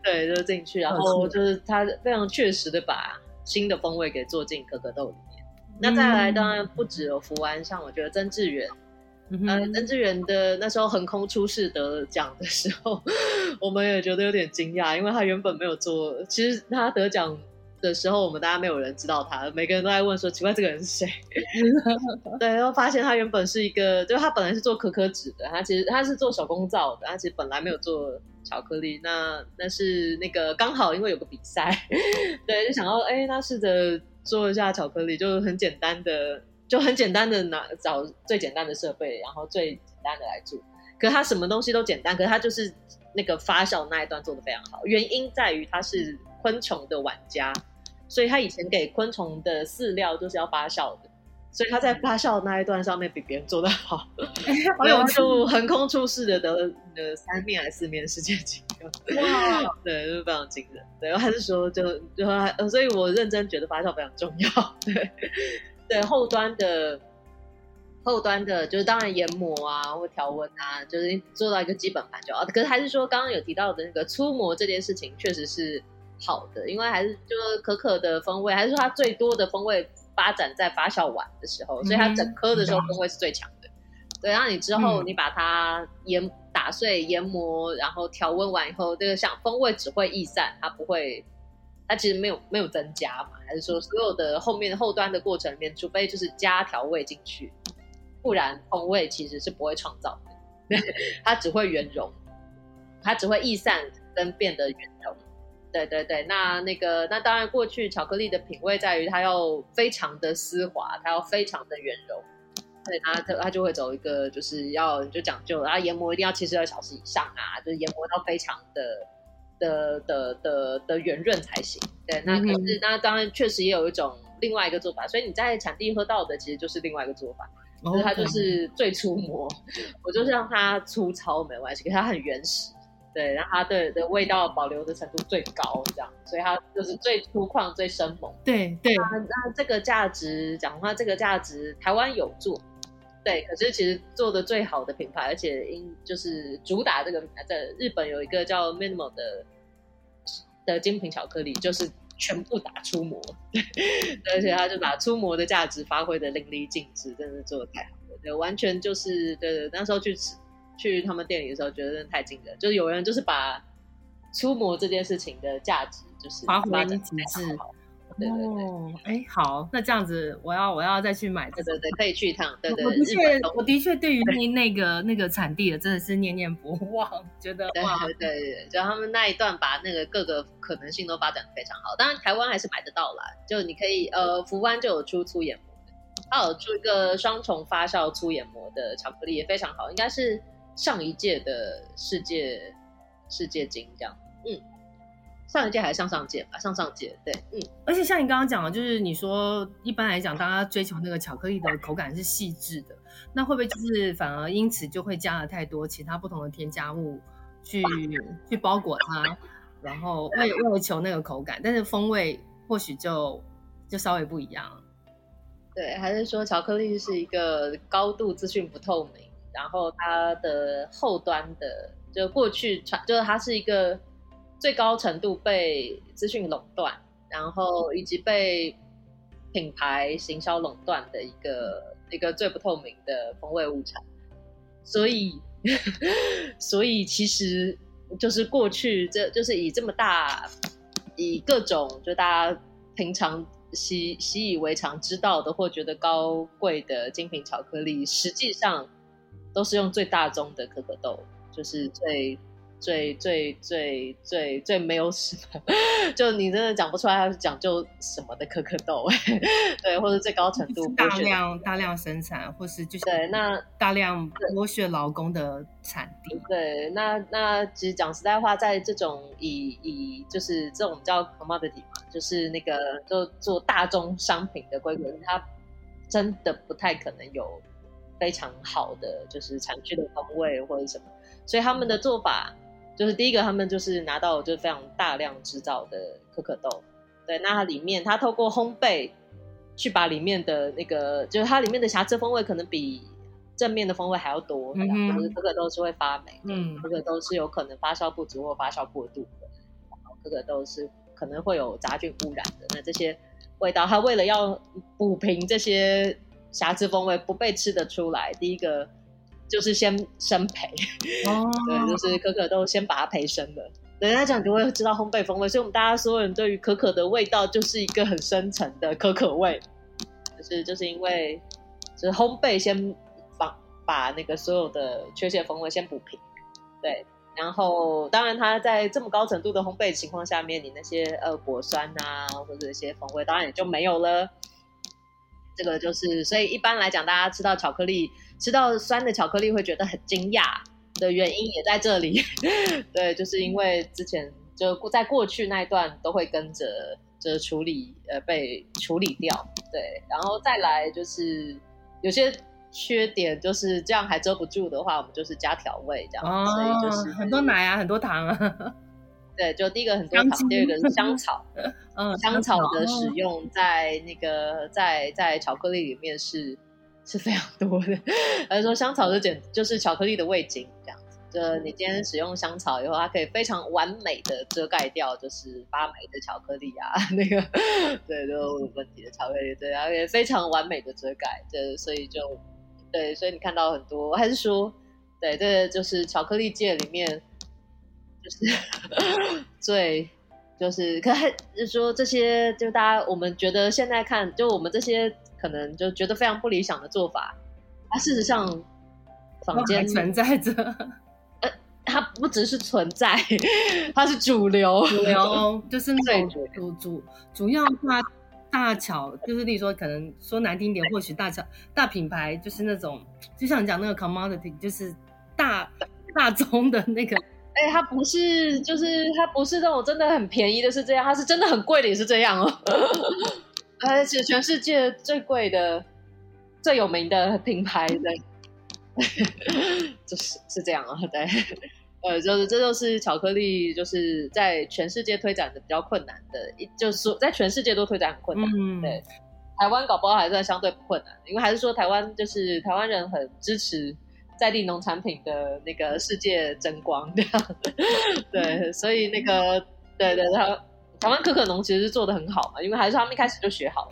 对，就进去，然后就是他非常确实的把新的风味给做进可可豆里面。嗯、那再来，当然不止有福安，像我觉得曾志远。呃，曾志远的那时候横空出世得奖的时候，*laughs* 我们也觉得有点惊讶，因为他原本没有做。其实他得奖的时候，我们大家没有人知道他，每个人都在问说：“奇怪，这个人是谁？*laughs* ”对，然后发现他原本是一个，就他本来是做可可脂的，他其实他是做手工皂的，他其实本来没有做巧克力。那那是那个刚好因为有个比赛，*laughs* 对，就想要哎，那试着做一下巧克力，就很简单的。就很简单的拿找最简单的设备，然后最简单的来做。可是它什么东西都简单，可是它就是那个发酵那一段做的非常好。原因在于他是昆虫的玩家，所以他以前给昆虫的饲料都是要发酵的，所以他在发酵那一段上面比别人做得好。*laughs* 好有就横空出世的得了三面还是四面世界纪录。哇，对，就是非常惊人。对，还是说就就还，所以我认真觉得发酵非常重要。对。对后端的后端的，就是当然研磨啊，或调温啊，就是做到一个基本盘就好。可是还是说，刚刚有提到的那个粗磨这件事情，确实是好的，因为还是就是可可的风味，还是说它最多的风味发展在发酵完的时候，所以它整颗的时候风味是最强的。嗯、对，然后你之后你把它研打碎、研磨，然后调温完以后，这个像风味只会易散，它不会。它其实没有没有增加嘛，还是说所有的后面后端的过程里面，除非就是加调味进去，不然风味其实是不会创造的，*laughs* 它只会圆融，它只会易散跟变得圆融。对对对，那那个那当然过去巧克力的品味在于它要非常的丝滑，它要非常的圆融，对，它它它就会走一个就是要就讲究，然后研磨一定要七十二小时以上啊，就是研磨到非常的的的的的圆润才行。对，那可是、嗯、那当然确实也有一种另外一个做法，所以你在产地喝到的其实就是另外一个做法，就、哦、是它就是最粗磨，我就是让它粗糙没关系，可是它很原始。对，然后它的的味道保留的程度最高，这样，所以它就是最粗犷、最生猛。对对。那那这个价值讲的话，这个价值台湾有做，对，可是其实做的最好的品牌，而且因就是主打这个品牌，在日本有一个叫 Minimal 的的精品巧克力，就是全部打出模，*laughs* 对，而且他就把出模的价值发挥的淋漓尽致，真的做的太好了，对，完全就是对对，那时候去吃。去他们店里的时候，觉得真的太惊人，就是有人就是把粗磨这件事情的价值就是发挥极致。对对对，哎、欸，好，那这样子，我要我要再去买，对对对，可以去一趟。对对，我的确，我的确对于那那个那个产地的真的是念念不忘，觉得哇，对对对，就他们那一段把那个各个可能性都发展的非常好。当然，台湾还是买得到啦，就你可以呃，福湾就有出粗研磨的，它有出一个双重发酵粗研磨的巧克力，也非常好，应该是。上一届的世界世界金这样，嗯，上一届还是上上届吧？上上届对，嗯。而且像你刚刚讲的，就是你说一般来讲，大家追求那个巧克力的口感是细致的，那会不会就是反而因此就会加了太多其他不同的添加物去 *laughs* 去包裹它，然后为为了求那个口感，但是风味或许就就稍微不一样。对，还是说巧克力是一个高度资讯不透明？然后它的后端的，就过去传，就是它是一个最高程度被资讯垄断，然后以及被品牌行销垄断的一个一个最不透明的风味物产。所以，*laughs* 所以其实就是过去这就是以这么大，以各种就大家平常习习以为常知道的或觉得高贵的精品巧克力，实际上。都是用最大宗的可可豆，就是最最最最最最没有什么，就你真的讲不出来它是讲究什么的可可豆，*laughs* 对，或者最高程度大量大量生产，或是就是对那大量剥削劳工的产地，对，那那其实讲实在话，在这种以以就是这种叫 commodity 嘛，就是那个就做大宗商品的规格，它真的不太可能有。非常好的就是产区的风味或者什么，所以他们的做法就是第一个，他们就是拿到就非常大量制造的可可豆，对，那它里面它透过烘焙去把里面的那个就是它里面的瑕疵风味可能比正面的风味还要多，嗯哼，就是可可豆是会发霉，嗯，可可豆是有可能发酵不足或发酵过度的，可可豆是可能会有杂菌污染的，那这些味道它为了要补平这些。瑕疵风味不被吃得出来，第一个就是先生培，哦、*laughs* 对，就是可可豆先把它培生了。人家讲就会知道烘焙风味，所以我们大家所有人对于可可的味道就是一个很深层的可可味，就是就是因为就是烘焙先把把那个所有的缺陷风味先补平，对，然后当然它在这么高程度的烘焙情况下面，你那些呃果酸啊或者一些风味当然也就没有了。这个就是，所以一般来讲，大家吃到巧克力，吃到酸的巧克力会觉得很惊讶的原因也在这里。*laughs* 对，就是因为之前就在过去那一段都会跟着就处理，呃，被处理掉。对，然后再来就是有些缺点，就是这样还遮不住的话，我们就是加调味这样。所以就是很多奶啊，很多糖啊。对，就第一个很多糖，第二个是香草。*laughs* 嗯，香草的使用在那个在在巧克力里面是是非常多的。还是说香草就简就是巧克力的味精这样子。就你今天使用香草以后，它可以非常完美的遮盖掉就是发霉的巧克力啊，*laughs* 那个对都有问题的巧克力，对，然后也非常完美的遮盖。对，所以就对，所以你看到很多，还是说对，这就是巧克力界里面。就是最，就是可还是说这些，就大家我们觉得现在看，就我们这些可能就觉得非常不理想的做法，它事实上房间存在着，呃，它不只是存在，*laughs* 它是主流，主流 *laughs* 就是那种主主主要它大巧，就是例如说，可能说难听点，或许大巧大品牌就是那种，就像你讲那个 commodity，就是大大宗的那个。哎、欸，它不是，就是它不是那种真的很便宜的，是这样，它是真的很贵的，也是这样哦。*laughs* 而且全世界最贵的、最有名的品牌的，*laughs* 就是是这样啊，对。呃，就是这就是巧克力，就是在全世界推展的比较困难的，一就是说在全世界都推展很困难。嗯，对，台湾搞不好还算相对不困难，因为还是说台湾就是台湾人很支持在地农产品的那个世界争光这样。*laughs* 对，所以那个对对，他台湾可可农其实是做的很好嘛，因为还是他们一开始就学好了。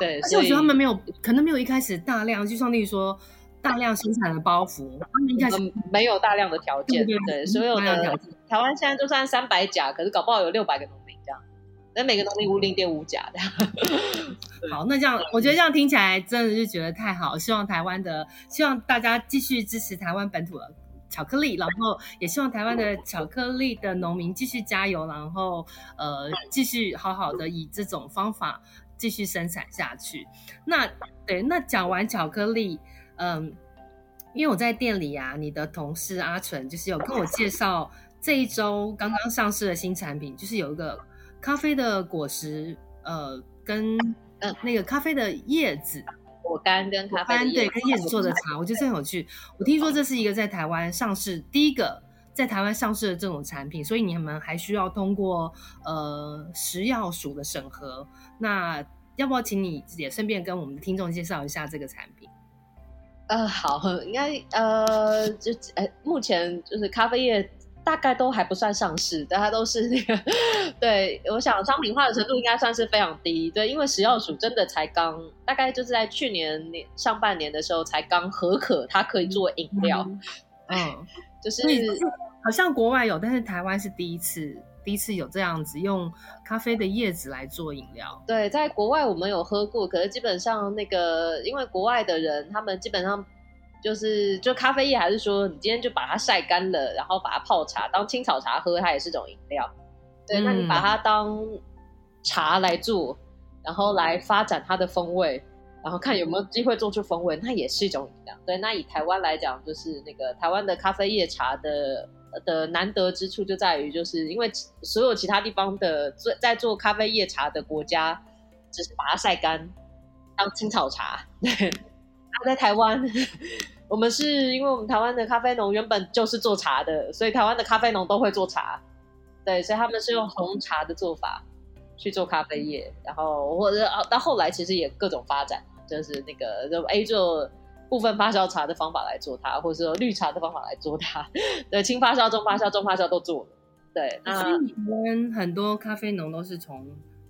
对，而且我觉得他们没有可能没有一开始大量，就像例如说。大量生产的包袱，他们应该是没有大量的条件，对，对所有的台湾现在就算三百甲，可是搞不好有六百个农那每个农民无零点五甲这样。好，那这样我觉得这样听起来真的是觉得太好，希望台湾的，希望大家继续支持台湾本土的巧克力，然后也希望台湾的巧克力的农民继续加油，然后呃继续好好的以这种方法继续生产下去。那对，那讲完巧克力。嗯，因为我在店里啊，你的同事阿纯就是有跟我介绍这一周刚刚上市的新产品，就是有一个咖啡的果实，呃，跟呃那个咖啡的叶子果干跟咖啡对跟叶子做的茶，我觉得这很有趣。我听说这是一个在台湾上市第一个在台湾上市的这种产品，所以你们还需要通过呃食药署的审核。那要不要请你也顺便跟我们的听众介绍一下这个产品？呃，好，应该呃，就呃，目前就是咖啡业大概都还不算上市，但它都是那个，*laughs* 对，我想商品化的程度应该算是非常低，对，因为食药署真的才刚，大概就是在去年年上半年的时候才刚合可，它可以做饮料，嗯，*laughs* 嗯就是好像国外有，但是台湾是第一次。第一次有这样子用咖啡的叶子来做饮料，对，在国外我们有喝过，可是基本上那个，因为国外的人他们基本上就是就咖啡叶，还是说你今天就把它晒干了，然后把它泡茶当青草茶喝，它也是种饮料。对，嗯、那你把它当茶来做，然后来发展它的风味，然后看有没有机会做出风味，那也是一种饮料。对，那以台湾来讲，就是那个台湾的咖啡叶茶的。的难得之处就在于，就是因为所有其他地方的做在做咖啡叶茶的国家，只是把它晒干当青草茶。对，那在台湾，*laughs* 我们是因为我们台湾的咖啡农原本就是做茶的，所以台湾的咖啡农都会做茶。对，所以他们是用红茶的做法去做咖啡叶，然后或者到后来其实也各种发展，就是那个就 A 做。部分发酵茶的方法来做它，或者说绿茶的方法来做它，*laughs* 对，轻发酵、中发酵、重发酵都做了。对，那我们很多咖啡农都是从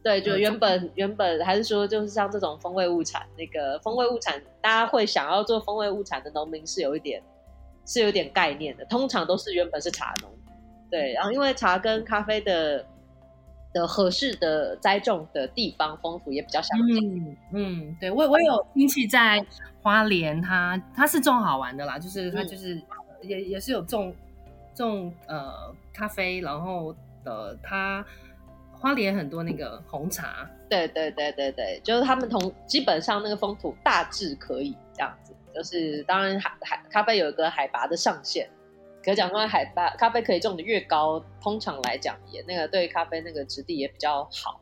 对，就原本原本还是说，就是像这种风味物产，那个风味物产，大家会想要做风味物产的农民是有一点是有点概念的，通常都是原本是茶农。对，然后因为茶跟咖啡的的合适的栽种的地方风土也比较相近。嗯，嗯，对，我我有亲戚在。花莲，他他是种好玩的啦，就是他就是、嗯、也也是有种种呃咖啡，然后的它花莲很多那个红茶，对对对对对，就是他们同基本上那个风土大致可以这样子，就是当然海海咖啡有一个海拔的上限，可讲说海拔咖啡可以种的越高，通常来讲也那个对咖啡那个质地也比较好，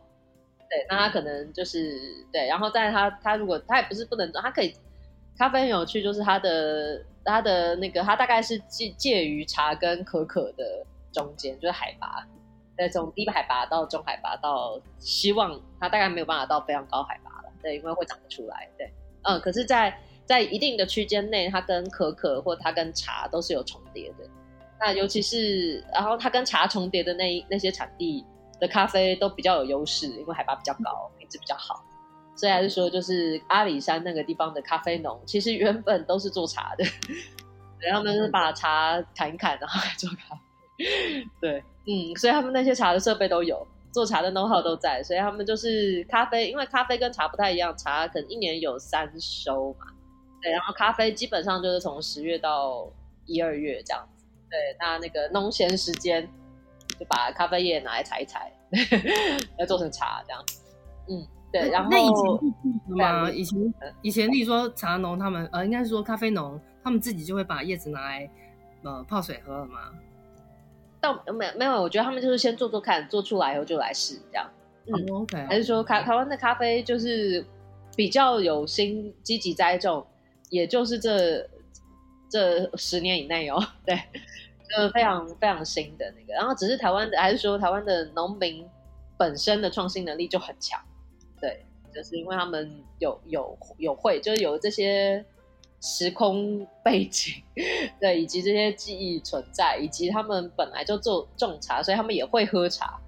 对，那它可能就是对，然后在它它如果它也不是不能种，它可以。咖啡很有趣，就是它的它的那个，它大概是介介于茶跟可可的中间，就是海拔，对，从低海拔到中海拔到，希望它大概没有办法到非常高海拔了，对，因为会长不出来，对，嗯，可是在，在一定的区间内，它跟可可或它跟茶都是有重叠的，那尤其是然后它跟茶重叠的那那些产地的咖啡都比较有优势，因为海拔比较高，品质比较好。所以还是说，就是阿里山那个地方的咖啡农，其实原本都是做茶的，*laughs* 然后呢是把茶砍一砍，然后来做咖啡。*laughs* 对，嗯，所以他们那些茶的设备都有，做茶的 know-how 都在，所以他们就是咖啡，因为咖啡跟茶不太一样，茶可能一年有三收嘛，对，然后咖啡基本上就是从十月到一二月这样子。对，那那个农闲时间就把咖啡叶拿来采一采，*laughs* 要做成茶这样子。嗯。对，然后那以前吗？以前以前，例如说茶农他们，呃，应该是说咖啡农他们自己就会把叶子拿来呃泡水喝了吗？倒没没有，我觉得他们就是先做做看，做出来以后就来试这样。嗯、oh,，OK。还是说台台湾的咖啡就是比较有心积极栽种，也就是这这十年以内哦，*laughs* 对，就非常非常新的那个。然后只是台湾的，还是说台湾的农民本身的创新能力就很强，对，就是因为他们有有有会，就是有这些时空背景，对，以及这些记忆存在，以及他们本来就做种茶，所以他们也会喝茶。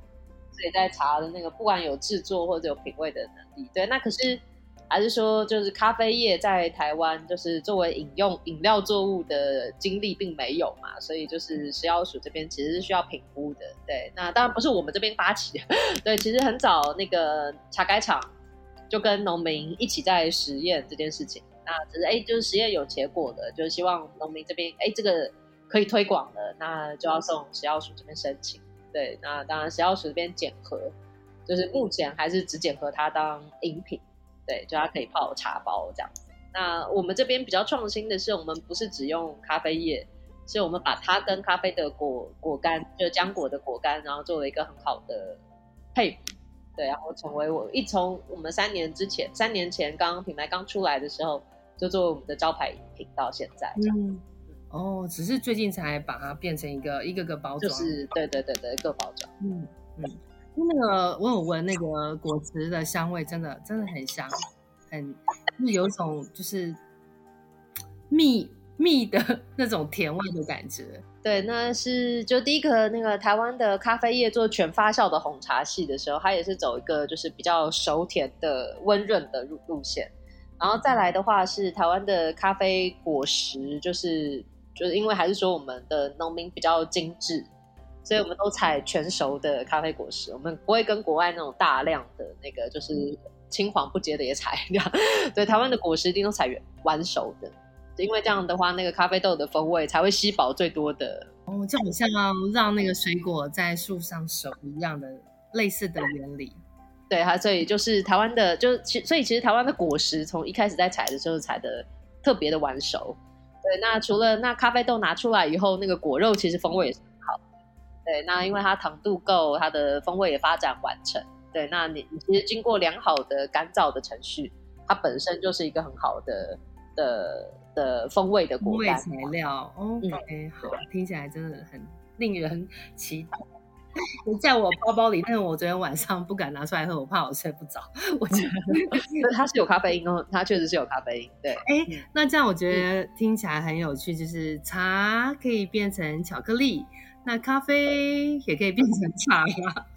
所以在茶的那个，不管有制作或者有品味的能力，对，那可是还是说，就是咖啡业在台湾，就是作为饮用饮料作物的经历并没有嘛，所以就是食药署这边其实是需要评估的，对，那当然不是我们这边发起的，*laughs* 对，其实很早那个茶改厂就跟农民一起在实验这件事情，那只是哎，就是实验有结果的，就是希望农民这边哎这个可以推广的，那就要送食药署这边申请。对，那当然，食药署这边检核，就是目前还是只检核它当饮品，对，就它可以泡茶包这样子。那我们这边比较创新的是，我们不是只用咖啡叶，是我们把它跟咖啡的果果干，就浆果的果干，然后做了一个很好的配比，对，然后成为我一从我们三年之前，三年前刚品牌刚出来的时候，就作为我们的招牌饮品到现在这样。嗯哦，只是最近才把它变成一个一个个包装，就是对对对对，一个包装。嗯嗯，那个我有闻那个果实的香味，真的真的很香，很就是有一种就是蜜蜜的 *laughs* 那种甜味的感觉。对，那是就第一个那个台湾的咖啡业做全发酵的红茶系的时候，它也是走一个就是比较熟甜的温润的路路线，然后再来的话是台湾的咖啡果实就是。就是因为还是说我们的农民比较精致，所以我们都采全熟的咖啡果实，我们不会跟国外那种大量的那个就是青黄不接的也采 *laughs* 这样。对，台湾的果实一定都采完完熟的，因为这样的话那个咖啡豆的风味才会吸饱最多的。哦，就好像让那个水果在树上熟一样的类似的原理。对，它所以就是台湾的，就其所以其实台湾的果实从一开始在采的时候采的特别的完熟。对，那除了那咖啡豆拿出来以后，那个果肉其实风味也是很好。对，那因为它糖度够，它的风味也发展完成。对，那你你其实经过良好的干燥的程序，它本身就是一个很好的的的风味的果干材料。哦，OK，嗯，好，听起来真的很令人期待。*laughs* 在我包包里，但是我昨天晚上不敢拿出来喝，我怕我睡不着。我觉得 *laughs* 它是有咖啡因哦，它确实是有咖啡因。对，哎、欸，那这样我觉得听起来很有趣，就是茶可以变成巧克力，那咖啡也可以变成茶。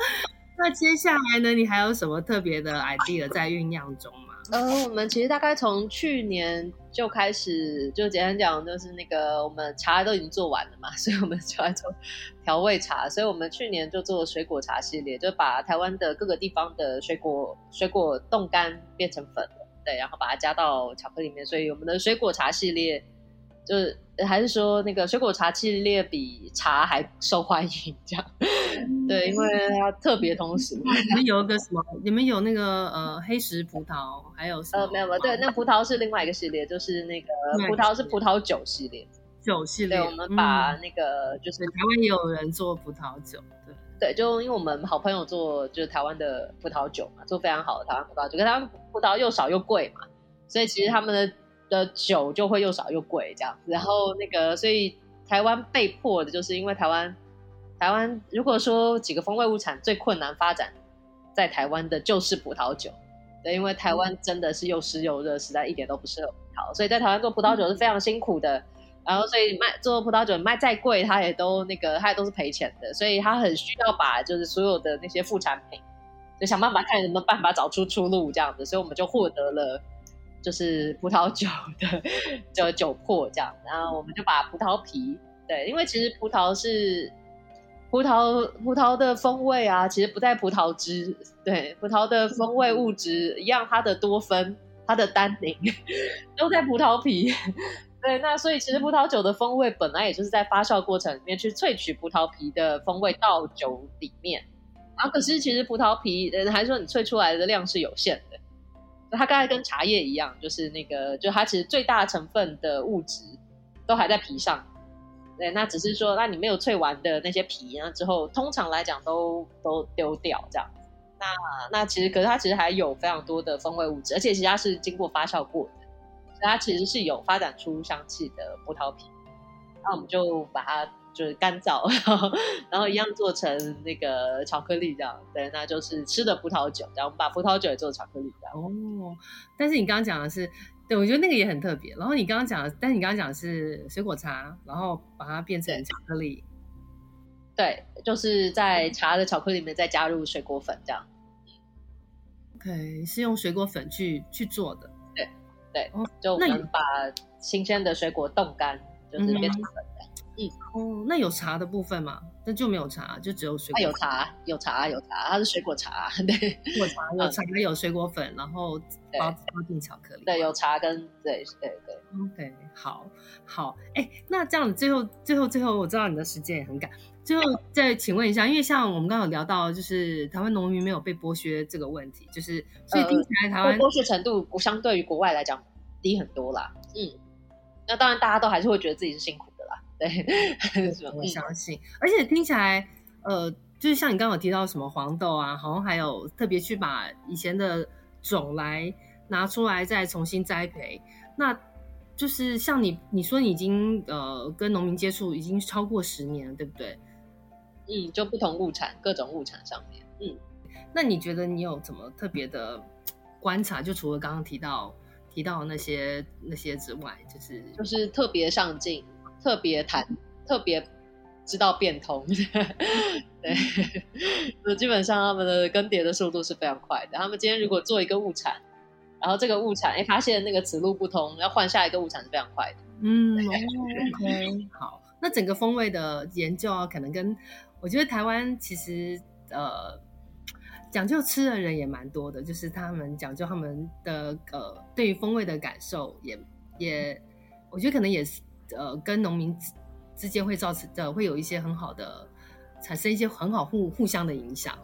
*laughs* 那接下来呢，你还有什么特别的 idea 在酝酿中吗？呃，我们其实大概从去年就开始，就简单讲，就是那个我们茶都已经做完了嘛，*laughs* 所以我们就来做调味茶。所以我们去年就做水果茶系列，就把台湾的各个地方的水果水果冻干变成粉，对，然后把它加到巧克力里面。所以我们的水果茶系列。就是还是说那个水果茶系列比茶还受欢迎，这样对，因为它特别同时。你们有一个什么？你们有那个呃黑石葡萄，还有什么？呃没有没有，对，那葡萄是另外一个系列，就是那个葡萄是葡萄酒系列，酒系列。对，我们把那个就是台湾也有人做葡萄酒，对对，就因为我们好朋友做就是台湾的葡萄酒嘛，做非常好的台湾葡萄酒，可是他们葡萄又少又贵嘛，所以其实他们的。的酒就会又少又贵这样，然后那个，所以台湾被迫的就是因为台湾，台湾如果说几个风味物产最困难发展在台湾的就是葡萄酒，对，因为台湾真的是又湿又热，实在一点都不适合葡萄，所以在台湾做葡萄酒是非常辛苦的，然后所以卖做葡萄酒卖再贵，它也都那个它也都是赔钱的，所以它很需要把就是所有的那些副产品，就想办法看有没有办法找出出路这样子，所以我们就获得了。就是葡萄酒的就酒粕这样，然后我们就把葡萄皮，对，因为其实葡萄是葡萄葡萄的风味啊，其实不在葡萄汁，对，葡萄的风味物质一样，它的多酚、它的单宁 *laughs* 都在葡萄皮，对，那所以其实葡萄酒的风味本来也就是在发酵过程里面去萃取葡萄皮的风味到酒里面，然后可是其实葡萄皮，还说你萃出来的量是有限的。它大概跟茶叶一样，就是那个，就它其实最大成分的物质都还在皮上。对，那只是说，那你没有萃完的那些皮，然后之后通常来讲都都丢掉这样。那那其实，可是它其实还有非常多的风味物质，而且其实它是经过发酵过的，所以它其实是有发展出香气的葡萄皮。那我们就把它就是干燥，然后然后一样做成那个巧克力这样。对，那就是吃的葡萄酒，然后我们把葡萄酒也做成巧克力这样。哦，但是你刚刚讲的是。对，我觉得那个也很特别。然后你刚刚讲的，但是你刚刚讲的是水果茶，然后把它变成巧克力。对，就是在茶的巧克力里面再加入水果粉，这样。OK，是用水果粉去去做的。对对，就我们把新鲜的水果冻干，就是变成粉。嗯，哦，那有茶的部分吗？那就没有茶，就只有水果。有茶，有茶，有茶，它是水果茶。对，果茶，有茶，有水果粉，然后包包进巧克力。对，有茶跟对对对。OK，好，好，哎，那这样最后最后最后，我知道你的时间也很赶，最后 *laughs* 再请问一下，因为像我们刚刚有聊到，就是台湾农民没有被剥削这个问题，就是所以听起来台湾剥削程度相对于国外来讲低很多啦。嗯，那当然大家都还是会觉得自己是辛苦。*laughs* 对，我相信，而且听起来，呃，就是像你刚刚有提到什么黄豆啊，好像还有特别去把以前的种来拿出来再重新栽培，那就是像你你说你已经呃跟农民接触已经超过十年了，对不对？嗯，就不同物产各种物产上面，嗯，那你觉得你有怎么特别的观察？就除了刚刚提到提到那些那些之外，就是就是特别上进。特别谈，特别知道变通，*laughs* 对，就基本上他们的更迭的速度是非常快的。他们今天如果做一个物产，然后这个物产哎发现那个此路不通，要换下一个物产是非常快的。嗯，OK，*laughs* 好，那整个风味的研究啊，可能跟我觉得台湾其实呃讲究吃的人也蛮多的，就是他们讲究他们的呃对于风味的感受也也，我觉得可能也是。呃，跟农民之之间会造成的会有一些很好的，产生一些很好互互相的影响。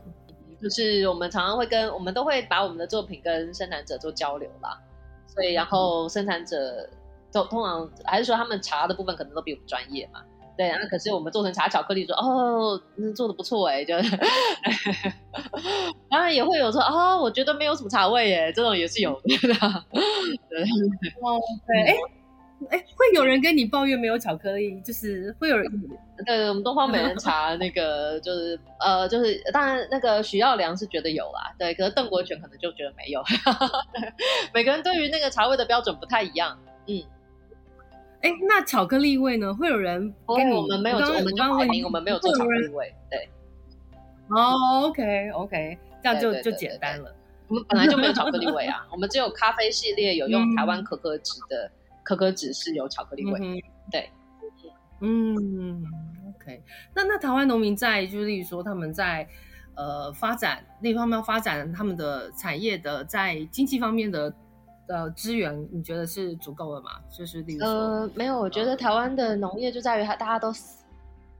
就是我们常常会跟我们都会把我们的作品跟生产者做交流啦，所以然后生产者都通常还是说他们茶的部分可能都比我们专业嘛，对，然后可是我们做成茶巧克力说哦，做的不错哎，就。*laughs* 当然也会有说啊、哦，我觉得没有什么茶味哎，这种也是有的，*laughs* 对，哦，对，哎。哎，会有人跟你抱怨没有巧克力，就是会有人。*laughs* 对，我们东方美人茶 *laughs* 那个就是呃，就是当然那个许耀良是觉得有啦，对，可是邓国权可能就觉得没有。*laughs* 每个人对于那个茶味的标准不太一样。嗯，哎，那巧克力味呢？会有人跟你？我们没有，我们刚刚问你，我们没有做巧克力味。对。哦，OK，OK，这样就就简单了。我们本来就没有巧克力味啊，我们只有咖啡系列有用台湾可可脂的。可可脂是有巧克力味，嗯、对，嗯，OK，那那台湾农民在，就是例如说他们在呃发展那方面要发展他们的产业的，在经济方面的的资源，你觉得是足够的吗？就是例如说，呃，没有，我觉得台湾的农业就在于它大家都，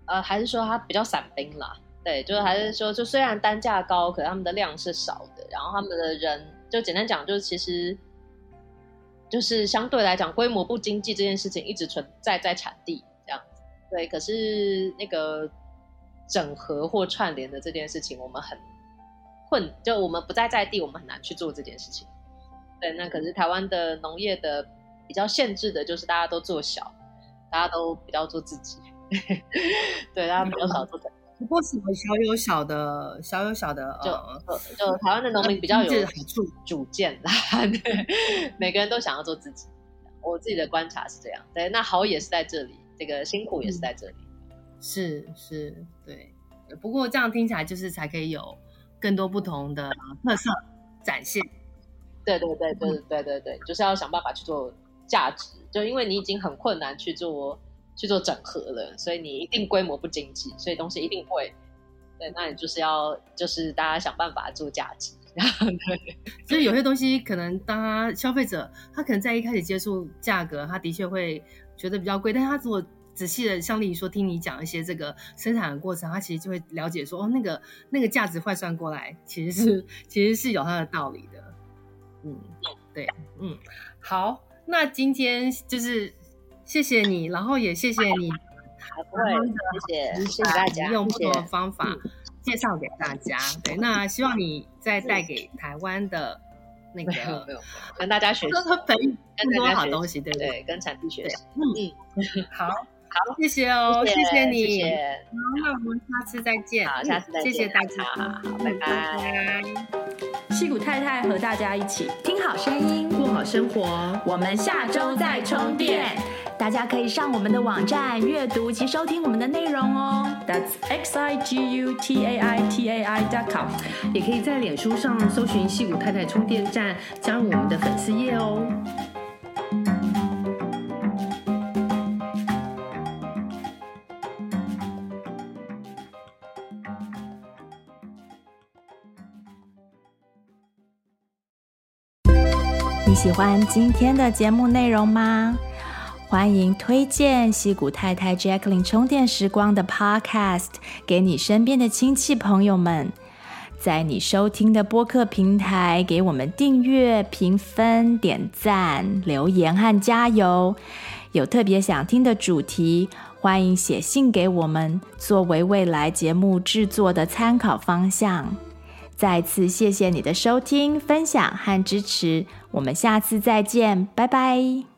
呃，还是说它比较散兵啦，对，就是还是说，就虽然单价高，可是他们的量是少的，然后他们的人，就简单讲，就是其实。就是相对来讲，规模不经济这件事情一直存在在产地这样子，对。可是那个整合或串联的这件事情，我们很困，就我们不在在地，我们很难去做这件事情。对，那可是台湾的农业的比较限制的，就是大家都做小，大家都比较做自己，*laughs* 对，大家比较少做。不过什么小有小的，小有小的，就就台湾的农民比较有主主见啦，对，*laughs* 每个人都想要做自己。我自己的观察是这样，对，那好也是在这里，这个辛苦也是在这里，嗯、是是，对。不过这样听起来就是才可以有更多不同的特色展现。对对对对对对对，就是要想办法去做价值，就因为你已经很困难去做。去做整合了，所以你一定规模不经济，所以东西一定贵。对，那你就是要就是大家想办法做价值。对，所以有些东西可能当他消费者他可能在一开始接触价格，他的确会觉得比较贵，但是他如果仔细的像例如说听你讲一些这个生产的过程，他其实就会了解说哦，那个那个价值换算过来其实是其实是有它的道理的。嗯，对，嗯，好，那今天就是谢谢你，然后也谢谢你，不会，谢谢，谢谢大家，用不同的方法介绍给大家。对，那希望你再带给台湾的那个，没有，跟大家学习，*laughs* 更多好东西，对不对？跟产地学习，嗯嗯，好。好，谢谢哦，谢谢你。好，那我们下次再见。好，下次再见。谢谢大家。好，拜拜。戏谷太太和大家一起听好声音，过好生活。我们下周再充电。大家可以上我们的网站阅读及收听我们的内容哦。That's x i g u t a i t a i dot com。也可以在脸书上搜寻矽谷太太充电站，加入我们的粉丝页哦。你喜欢今天的节目内容吗？欢迎推荐西谷太太 Jacqueline 充电时光的 Podcast 给你身边的亲戚朋友们，在你收听的播客平台给我们订阅、评分、点赞、留言和加油。有特别想听的主题，欢迎写信给我们，作为未来节目制作的参考方向。再次谢谢你的收听、分享和支持，我们下次再见，拜拜。